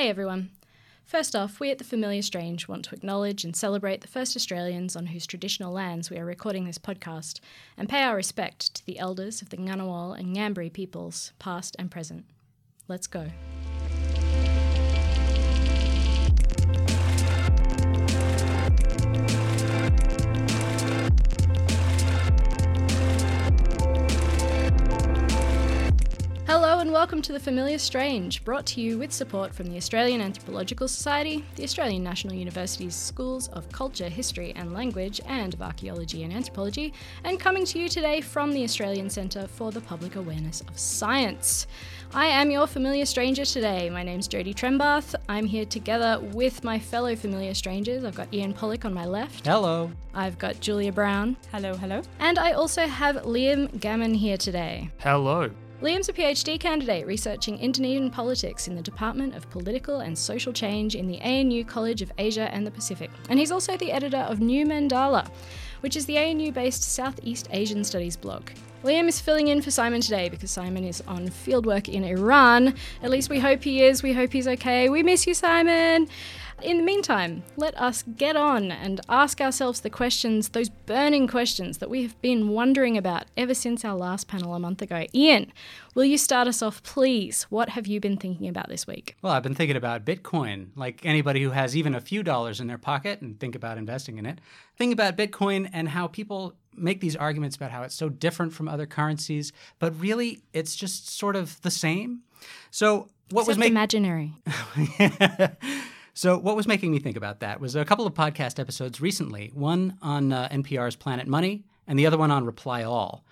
Hey everyone. First off, we at The Familiar Strange want to acknowledge and celebrate the first Australians on whose traditional lands we are recording this podcast and pay our respect to the elders of the Ngunnawal and Ngambri peoples, past and present. Let's go. Hello and welcome to The Familiar Strange, brought to you with support from the Australian Anthropological Society, the Australian National University's Schools of Culture, History and Language, and of Archaeology and Anthropology, and coming to you today from the Australian Centre for the Public Awareness of Science. I am your familiar stranger today. My name's Jodie Trembath. I'm here together with my fellow familiar strangers. I've got Ian Pollock on my left. Hello. I've got Julia Brown. Hello, hello. And I also have Liam Gammon here today. Hello. Liam's a PhD candidate researching Indonesian politics in the Department of Political and Social Change in the ANU College of Asia and the Pacific. And he's also the editor of New Mandala, which is the ANU based Southeast Asian Studies blog. Liam is filling in for Simon today because Simon is on fieldwork in Iran. At least we hope he is. We hope he's okay. We miss you, Simon. But in the meantime, let us get on and ask ourselves the questions, those burning questions that we have been wondering about ever since our last panel a month ago. Ian, will you start us off, please? What have you been thinking about this week? Well, I've been thinking about Bitcoin, like anybody who has even a few dollars in their pocket and think about investing in it. Think about Bitcoin and how people make these arguments about how it's so different from other currencies, but really it's just sort of the same. So, what Except was making imaginary? So, what was making me think about that was a couple of podcast episodes recently, one on uh, NPR's Planet Money and the other one on Reply All.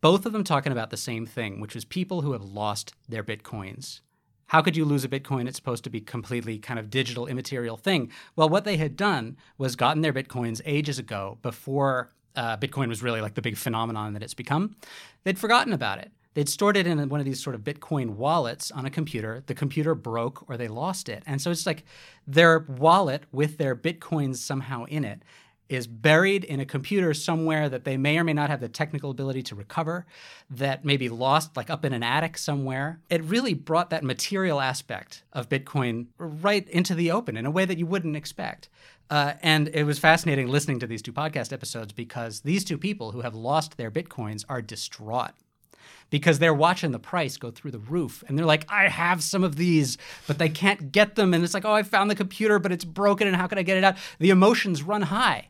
Both of them talking about the same thing, which was people who have lost their bitcoins. How could you lose a bitcoin? It's supposed to be completely kind of digital, immaterial thing. Well, what they had done was gotten their bitcoins ages ago before uh, Bitcoin was really like the big phenomenon that it's become. They'd forgotten about it. They'd stored it in one of these sort of Bitcoin wallets on a computer. The computer broke or they lost it. And so it's like their wallet with their Bitcoins somehow in it is buried in a computer somewhere that they may or may not have the technical ability to recover, that may be lost like up in an attic somewhere. It really brought that material aspect of Bitcoin right into the open in a way that you wouldn't expect. Uh, and it was fascinating listening to these two podcast episodes because these two people who have lost their Bitcoins are distraught because they're watching the price go through the roof and they're like, I have some of these, but they can't get them. And it's like, oh, I found the computer, but it's broken. And how can I get it out? The emotions run high.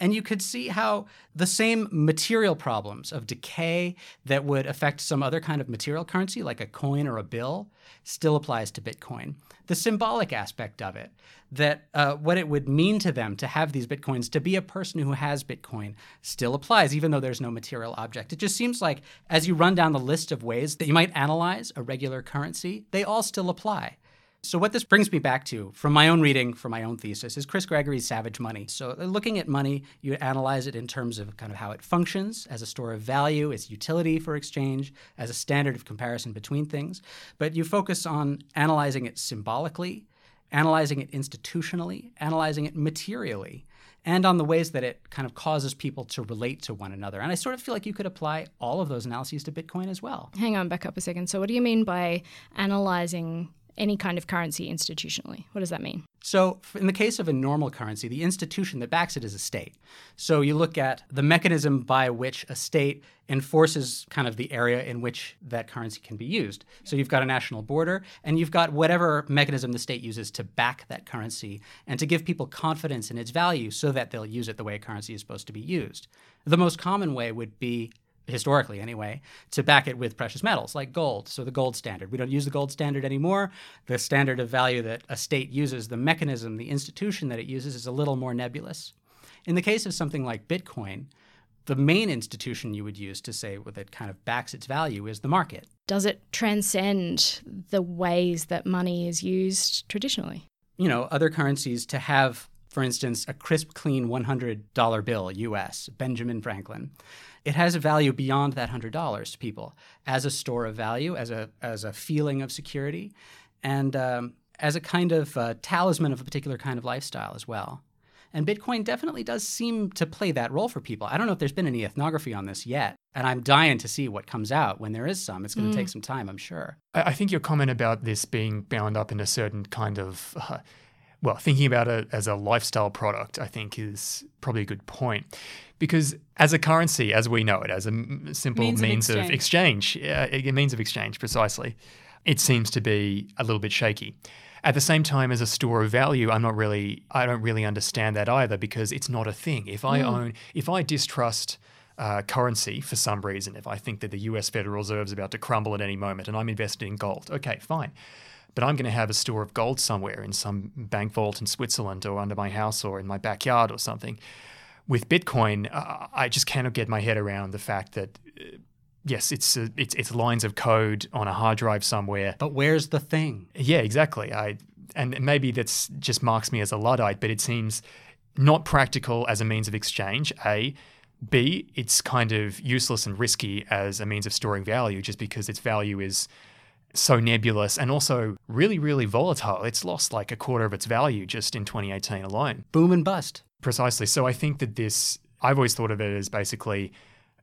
And you could see how the same material problems of decay that would affect some other kind of material currency, like a coin or a bill, still applies to Bitcoin. The symbolic aspect of it, that uh, what it would mean to them to have these Bitcoins, to be a person who has Bitcoin, still applies, even though there's no material object. It just seems like as you run down the list of ways that you might analyze a regular currency, they all still apply. So, what this brings me back to from my own reading, from my own thesis, is Chris Gregory's Savage Money. So, uh, looking at money, you analyze it in terms of kind of how it functions as a store of value, its utility for exchange, as a standard of comparison between things. But you focus on analyzing it symbolically, analyzing it institutionally, analyzing it materially and on the ways that it kind of causes people to relate to one another. And I sort of feel like you could apply all of those analyses to Bitcoin as well. Hang on, back up a second. So, what do you mean by analyzing any kind of currency institutionally. What does that mean? So, in the case of a normal currency, the institution that backs it is a state. So, you look at the mechanism by which a state enforces kind of the area in which that currency can be used. So, you've got a national border, and you've got whatever mechanism the state uses to back that currency and to give people confidence in its value so that they'll use it the way a currency is supposed to be used. The most common way would be historically anyway, to back it with precious metals like gold. So the gold standard. We don't use the gold standard anymore. The standard of value that a state uses, the mechanism, the institution that it uses is a little more nebulous. In the case of something like Bitcoin, the main institution you would use to say that kind of backs its value is the market. Does it transcend the ways that money is used traditionally? You know, other currencies to have, for instance, a crisp, clean $100 bill US, Benjamin Franklin it has a value beyond that $100 to people as a store of value, as a, as a feeling of security, and um, as a kind of uh, talisman of a particular kind of lifestyle as well. And Bitcoin definitely does seem to play that role for people. I don't know if there's been any ethnography on this yet, and I'm dying to see what comes out when there is some. It's going to mm. take some time, I'm sure. I think your comment about this being bound up in a certain kind of. Uh, well, thinking about it as a lifestyle product, I think is probably a good point. Because as a currency, as we know it, as a simple means, means of exchange, of exchange uh, means of exchange, precisely, it seems to be a little bit shaky. At the same time, as a store of value, I'm not really, I don't really understand that either because it's not a thing. If I mm. own, if I distrust uh, currency for some reason, if I think that the US Federal Reserve is about to crumble at any moment and I'm invested in gold, okay, fine. But I'm going to have a store of gold somewhere in some bank vault in Switzerland or under my house or in my backyard or something. With Bitcoin, uh, I just cannot get my head around the fact that. Uh, yes, it's uh, it's it's lines of code on a hard drive somewhere. But where's the thing? Yeah, exactly. I and maybe that's just marks me as a luddite, but it seems not practical as a means of exchange. A B, it's kind of useless and risky as a means of storing value just because its value is so nebulous and also really, really volatile. It's lost like a quarter of its value just in 2018 alone. Boom and bust. Precisely. So I think that this, I've always thought of it as basically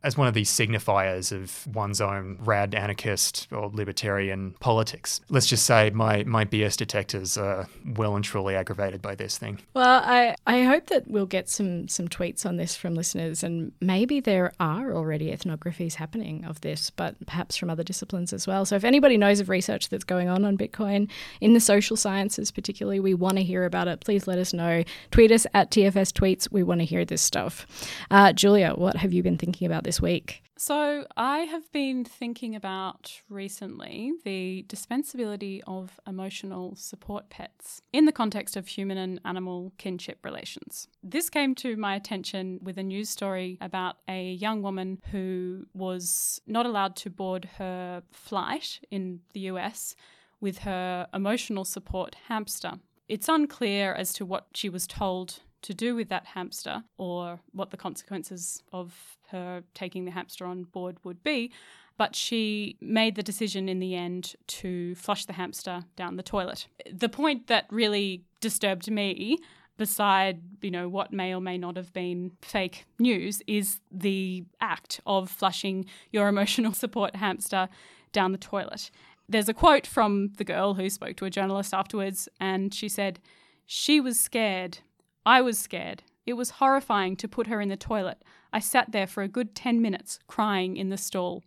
as one of these signifiers of one's own rad anarchist or libertarian politics. Let's just say my, my BS detectors are well and truly aggravated by this thing. Well, I, I hope that we'll get some, some tweets on this from listeners, and maybe there are already ethnographies happening of this, but perhaps from other disciplines as well. So if anybody knows of research that's going on on Bitcoin in the social sciences, particularly, we want to hear about it. Please let us know. Tweet us at TFS Tweets. We want to hear this stuff. Uh, Julia, what have you been thinking about this? This week? So, I have been thinking about recently the dispensability of emotional support pets in the context of human and animal kinship relations. This came to my attention with a news story about a young woman who was not allowed to board her flight in the US with her emotional support hamster. It's unclear as to what she was told to do with that hamster or what the consequences of her taking the hamster on board would be. But she made the decision in the end to flush the hamster down the toilet. The point that really disturbed me beside you know what may or may not have been fake news is the act of flushing your emotional support hamster down the toilet there's a quote from the girl who spoke to a journalist afterwards and she said she was scared I was scared. It was horrifying to put her in the toilet. I sat there for a good 10 minutes, crying in the stall.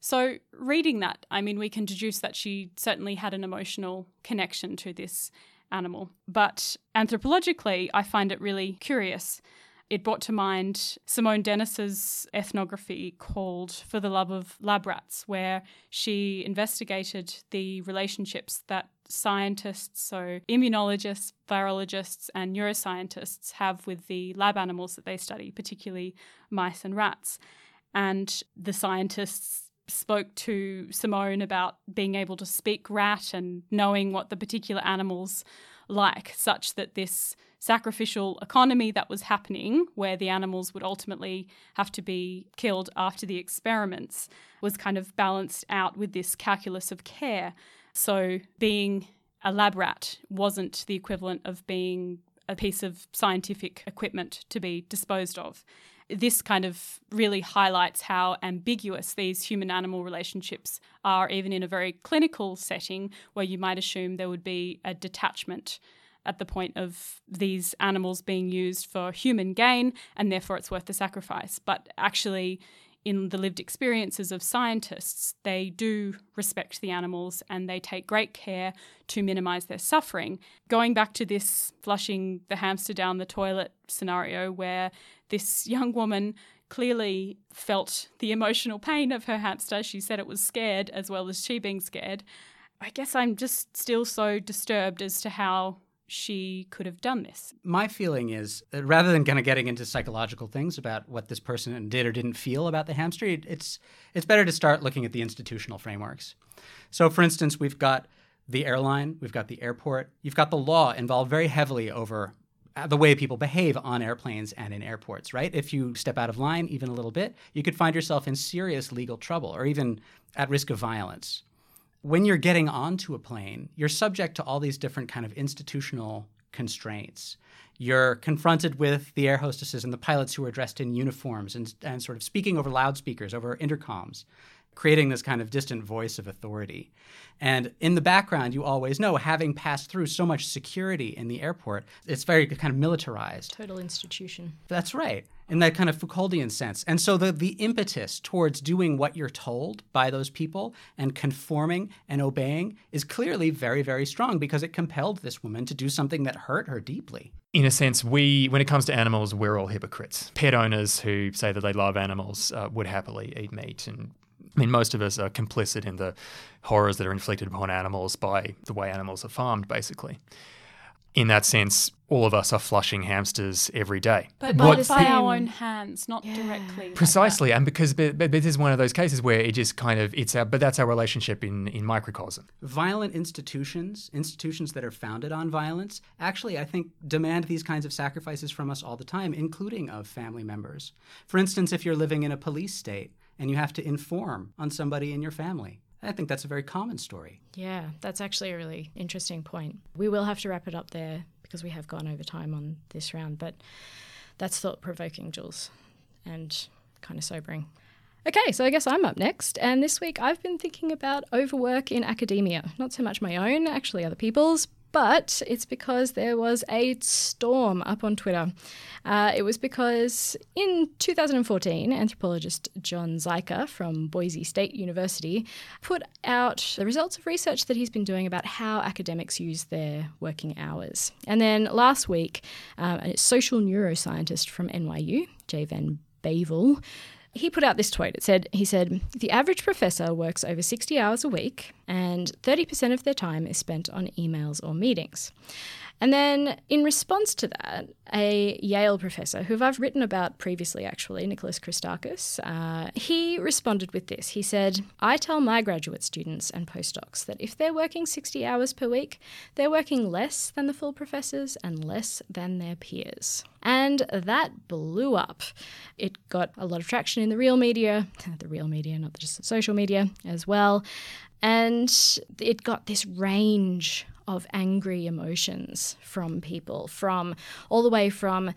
So, reading that, I mean, we can deduce that she certainly had an emotional connection to this animal. But anthropologically, I find it really curious it brought to mind Simone Dennis's ethnography called For the Love of Lab Rats, where she investigated the relationships that scientists, so immunologists, virologists, and neuroscientists have with the lab animals that they study, particularly mice and rats. And the scientists spoke to Simone about being able to speak rat and knowing what the particular animals like, such that this sacrificial economy that was happening, where the animals would ultimately have to be killed after the experiments, was kind of balanced out with this calculus of care. So being a lab rat wasn't the equivalent of being a piece of scientific equipment to be disposed of this kind of really highlights how ambiguous these human animal relationships are, even in a very clinical setting where you might assume there would be a detachment at the point of these animals being used for human gain and therefore it's worth the sacrifice. But actually, in the lived experiences of scientists, they do respect the animals and they take great care to minimize their suffering. Going back to this flushing the hamster down the toilet scenario, where this young woman clearly felt the emotional pain of her hamster, she said it was scared as well as she being scared. I guess I'm just still so disturbed as to how she could have done this. My feeling is that rather than kind of getting into psychological things about what this person did or didn't feel about the hamster, it's it's better to start looking at the institutional frameworks. So, for instance, we've got the airline, we've got the airport, you've got the law involved very heavily over uh, the way people behave on airplanes and in airports, right? If you step out of line even a little bit, you could find yourself in serious legal trouble or even at risk of violence when you're getting onto a plane, you're subject to all these different kind of institutional constraints. You're confronted with the air hostesses and the pilots who are dressed in uniforms and, and sort of speaking over loudspeakers, over intercoms, creating this kind of distant voice of authority. And in the background, you always know, having passed through so much security in the airport, it's very kind of militarized. Total institution. That's right, in that kind of Foucauldian sense. And so the, the impetus towards doing what you're told by those people and conforming and obeying is clearly very, very strong because it compelled this woman to do something that hurt her deeply. In a sense, we, when it comes to animals, we're all hypocrites. Pet owners who say that they love animals uh, would happily eat meat and I mean, most of us are complicit in the horrors that are inflicted upon animals by the way animals are farmed, basically. In that sense, all of us are flushing hamsters every day. But by, the by our own hands, not Yeah. directly. like Precisely, and because but, but this is one of those cases where it just kind of it's our but that's our relationship in in microcosm. Violent institutions, institutions that are founded on violence, actually, I think, demand these kinds of sacrifices from us all the time, including of family members. For instance, if you're living in a police state and you have to inform on somebody in your family, I think that's a very common story. Yeah, that's actually a really interesting point. We will have to wrap it up there because we have gone over time on this round, but that's thought provoking, Jules, and kind of sobering. Okay, so I guess I'm up next. And this week I've been thinking about overwork in academia. Not so much my own, actually, other people's, but it's because there was a storm up on Twitter. Uh, it was because in 2014, anthropologist John Ziker from Boise State University put out the results of research that he's been doing about how academics use their working hours. And then last week, um, a social neuroscientist from NYU, Jay Van Bavel, he put out this tweet. It said, he said, the average professor works over 60 hours a week and 30% of their time is spent on emails or meetings. And then, in response to that, a Yale professor, who I've written about previously actually, Nicholas Christakis, uh, he responded with this. He said, I tell my graduate students and postdocs that if they're working 60 hours per week, they're working less than the full professors and less than their peers. And that blew up. It got a lot of traction in the real media, the real media, not just the social media as well. And it got this range of angry emotions from people, from all the way from,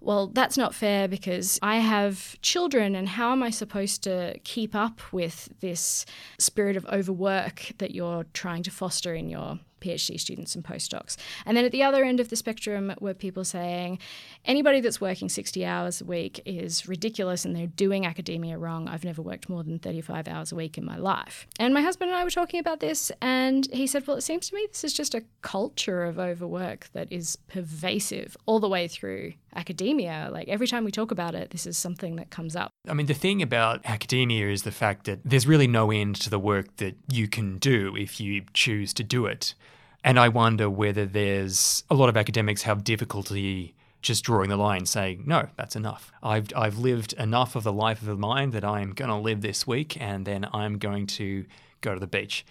well, that's not fair because I have children, and how am I supposed to keep up with this spirit of overwork that you're trying to foster in your PhD students and postdocs. And then at the other end of the spectrum were people saying anybody that's working 60 hours a week is ridiculous and they're doing academia wrong. I've never worked more than 35 hours a week in my life. And my husband and I were talking about this, and he said, Well, it seems to me this is just a culture of overwork that is pervasive all the way through academia. Like every time we talk about it, this is something that comes up. I mean, the thing about academia is the fact that there's really no end to the work that you can do if you choose to do it. And I wonder whether there's a lot of academics have difficulty just drawing the line, saying, no, that's enough. I've, I've lived enough of the life of the mind that I'm going to live this week and then I'm going to go to the beach.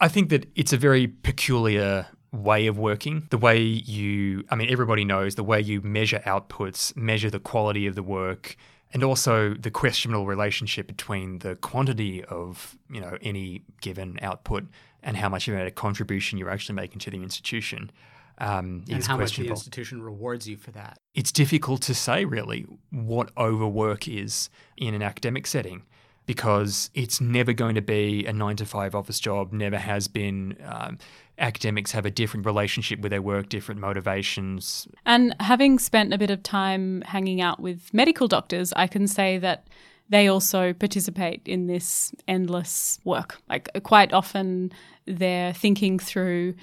I think that it's a very peculiar way of working. The way you, I mean, everybody knows the way you measure outputs, measure the quality of the work, and also the questionable relationship between the quantity of, you know, any given output and how much of a contribution you're actually making to the institution. Um, And how much the institution rewards you for that. it's difficult to say really what overwork is in an academic setting because it's never going to be a nine to five office job, never has been. Um, academics have a different relationship with their work, different motivations. And having spent a bit of time hanging out with medical doctors, I can say that they also participate in this endless work. Like quite often, they're thinking through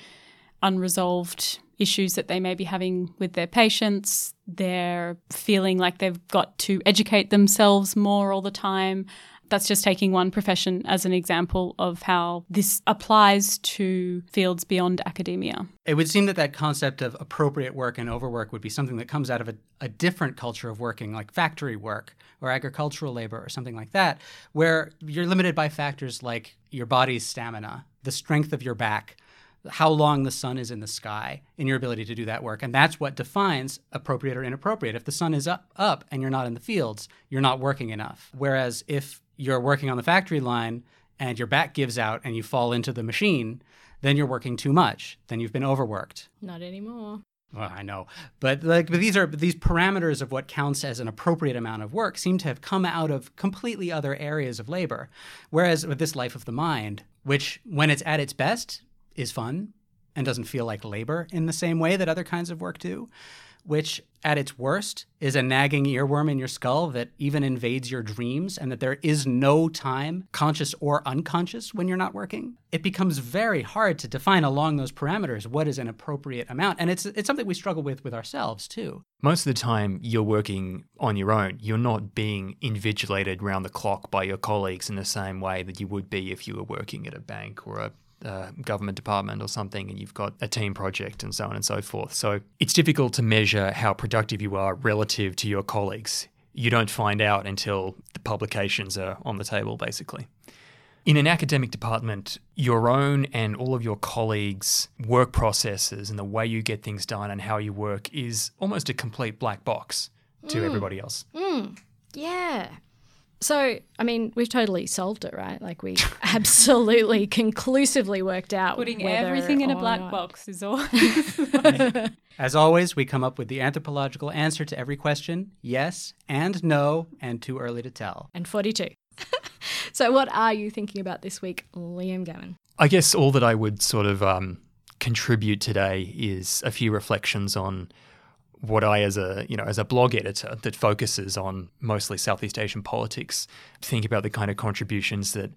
unresolved issues that they may be having with their patients. They're feeling like they've got to educate themselves more all the time. That's just taking one profession as an example of how this applies to fields beyond academia. It would seem that that concept of appropriate work and overwork would be something that comes out of a, a different culture of working, like factory work or agricultural labor or something like that, where you're limited by factors like your body's stamina, the strength of your back, how long the sun is in the sky, and your ability to do that work. And that's what defines appropriate or inappropriate. If the sun is up, up and you're not in the fields, you're not working enough. Whereas if you're working on the factory line and your back gives out and you fall into the machine, then you're working too much. Then you've been overworked. Not anymore. Well, I know, but like, but these are these parameters of what counts as an appropriate amount of work seem to have come out of completely other areas of labor. Whereas with this life of the mind, which when it's at its best is fun and doesn't feel like labor in the same way that other kinds of work do, which at its worst is a nagging earworm in your skull that even invades your dreams and that there is no time, conscious or unconscious, when you're not working, it becomes very hard to define along those parameters what is an appropriate amount. And it's, it's something we struggle with with ourselves too. Most of the time, you're working on your own. You're not being invigilated round the clock by your colleagues in the same way that you would be if you were working at a bank or a uh, government department or something and you've got a team project and so on and so forth. So it's difficult to measure how productive you are relative to your colleagues. You don't find out until the publications are on the table, basically. In an academic department, your own and all of your colleagues' work processes and the way you get things done and how you work is almost a complete black box to mm. everybody else. Mm. Yeah. So, I mean, we've totally solved it, right? Like we absolutely conclusively worked out putting everything in a black not. box is all. As always, we come up with the anthropological answer to every question: yes and no, and too early to tell. And forty-two. so, what are you thinking about this week, Liam Gammon? I guess all that I would sort of um, contribute today is a few reflections on what I, as a you know, as a blog editor that focuses on mostly Southeast Asian politics, think about the kind of contributions that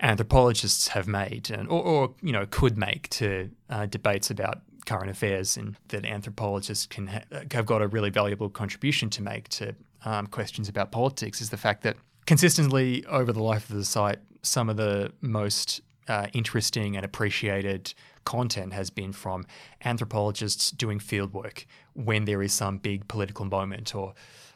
anthropologists have made, and or, or you know, could make to uh, debates about current affairs, and that anthropologists can ha- have got a really valuable contribution to make to um, questions about politics. Is the fact that consistently over the life of the site, some of the most uh, interesting and appreciated content has been from anthropologists doing fieldwork when there is some big political moment or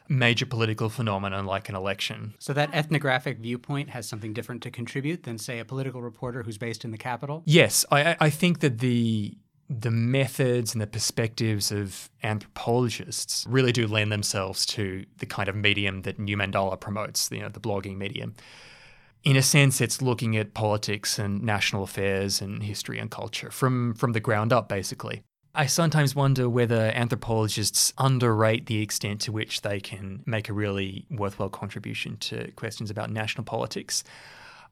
major political phenomenon like an election. So that ethnographic viewpoint has something different to contribute than, say, a political reporter who's based in the capital? Yes, I, I think that the the methods and the perspectives of anthropologists really do lend themselves to the kind of medium that New Mandala promotes, you know, the blogging medium in a sense, it's looking at politics and national affairs and history and culture from, from the ground up, basically. I sometimes wonder whether anthropologists underrate the extent to which they can make a really worthwhile contribution to questions about national politics.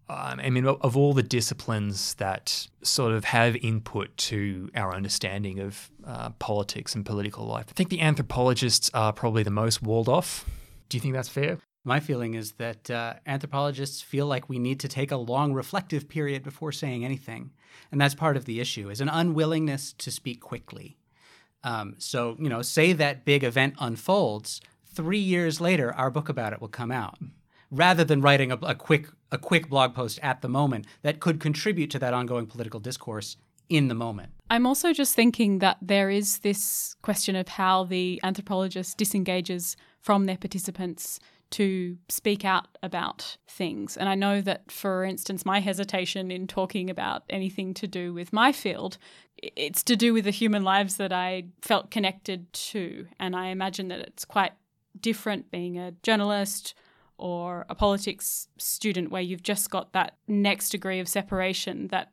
Um, I mean, of all the disciplines that sort of have input to our understanding of uh, politics and political life, I think the anthropologists are probably the most walled off. Do you think that's fair? My feeling is that uh, anthropologists feel like we need to take a long reflective period before saying anything, and that's part of the issue: is an unwillingness to speak quickly. Um, so, you know, say that big event unfolds, three years later, our book about it will come out, rather than writing a, a quick a quick blog post at the moment that could contribute to that ongoing political discourse in the moment. I'm also just thinking that there is this question of how the anthropologist disengages from their participants to speak out about things. And I know that, for instance, my hesitation in talking about anything to do with my field, it's to do with the human lives that I felt connected to. And I imagine that it's quite different being a journalist or a politics student where you've just got that next degree of separation that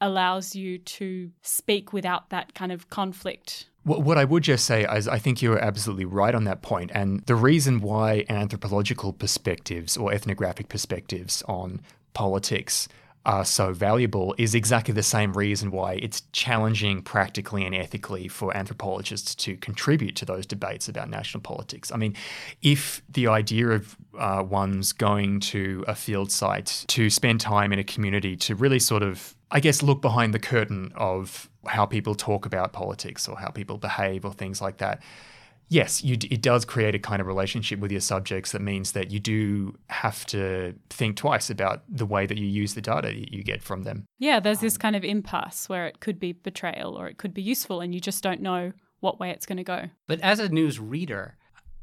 allows you to speak without that kind of conflict what I would just say is, I think you're absolutely right on that point. And the reason why anthropological perspectives or ethnographic perspectives on politics are so valuable is exactly the same reason why it's challenging practically and ethically for anthropologists to contribute to those debates about national politics. I mean, if the idea of uh, one's going to a field site to spend time in a community to really sort of, I guess, look behind the curtain of how people talk about politics or how people behave or things like that yes, you, it does create a kind of relationship with your subjects that means that you do have to think twice about the way that you use the data you get from them. Yeah, there's this um, kind of impasse where it could be betrayal or it could be useful, and you just don't know what way it's going to go. But as a news reader,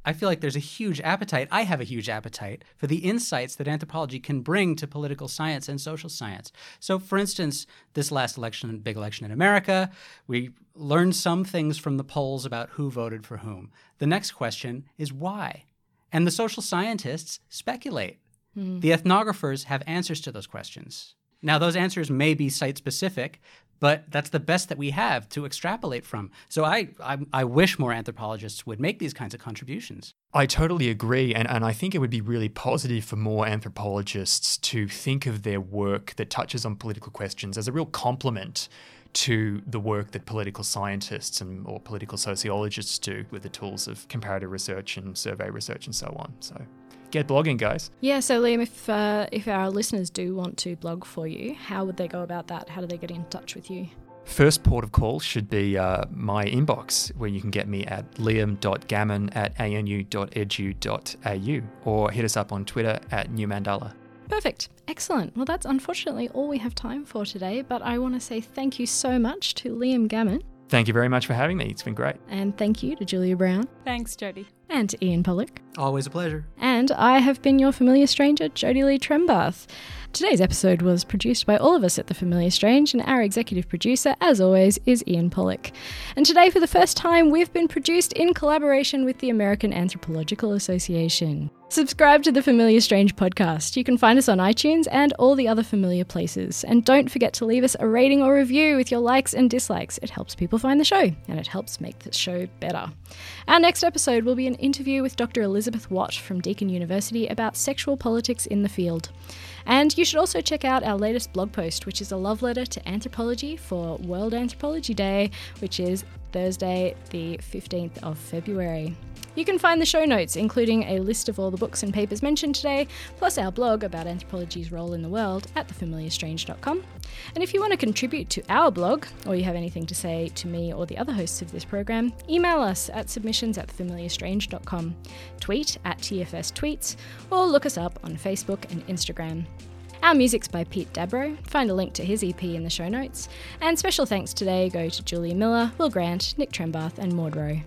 I feel like there's a huge appetite. I have a huge appetite for the insights that anthropology can bring to political science and social science. So, for instance, this last election, big election in America, we learned some things from the polls about who voted for whom. The next question is why? And the social scientists speculate. Mm. The ethnographers have answers to those questions. Now, those answers may be site specific, but that's the best that we have to extrapolate from. So I, I, I, wish more anthropologists would make these kinds of contributions. I totally agree. And, and I think it would be really positive for more anthropologists to think of their work that touches on political questions as a real complement to the work that political scientists and or political sociologists do with the tools of comparative research and survey research and so on. So get blogging, guys. Yeah. So Liam, if uh, if our listeners do want to blog for you, how would they go about that? How do they get in touch with you? First port of call should be uh, my inbox, where you can get me at liam.gammon at anu.edu.au or hit us up on Twitter at newmandala. Perfect. Excellent. Well, that's unfortunately all we have time for today, but I want to say thank you so much to Liam Gammon. Thank you very much for having me. It's been great. And thank you to Julia Brown. Thanks, Jodie. And Ian Pollock. Always a pleasure. And I have been your familiar stranger, Jodie Lee Trembath. Today's episode was produced by all of us at The Familiar Strange, and our executive producer, as always, is Ian Pollock. And today, for the first time, we've been produced in collaboration with the American Anthropological Association. Subscribe to the Familiar Strange podcast. You can find us on iTunes and all the other familiar places. And don't forget to leave us a rating or review with your likes and dislikes. It helps people find the show and it helps make the show better. Our next episode will be an interview with Dr. Elizabeth Watt from Deakin University about sexual politics in the field. And you should also check out our latest blog post, which is a love letter to anthropology for World Anthropology Day, which is Thursday, the 15th of February. You can find the show notes, including a list of all the books and papers mentioned today, plus our blog about anthropology's role in the world at thefamiliarstrange.com. And if you want to contribute to our blog, or you have anything to say to me or the other hosts of this program, email us at submissions at thefamiliarstrange.com, tweet at TFS Tweets, or look us up on Facebook and Instagram. Our music's by Pete Dabro. Find a link to his EP in the show notes. And special thanks today go to Julia Miller, Will Grant, Nick Trembath, and Maud Rowe.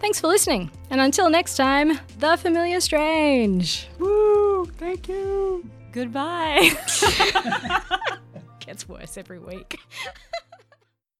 Thanks for listening, and until next time, The Familiar Strange. Woo! Thank you. Goodbye. Gets worse every week.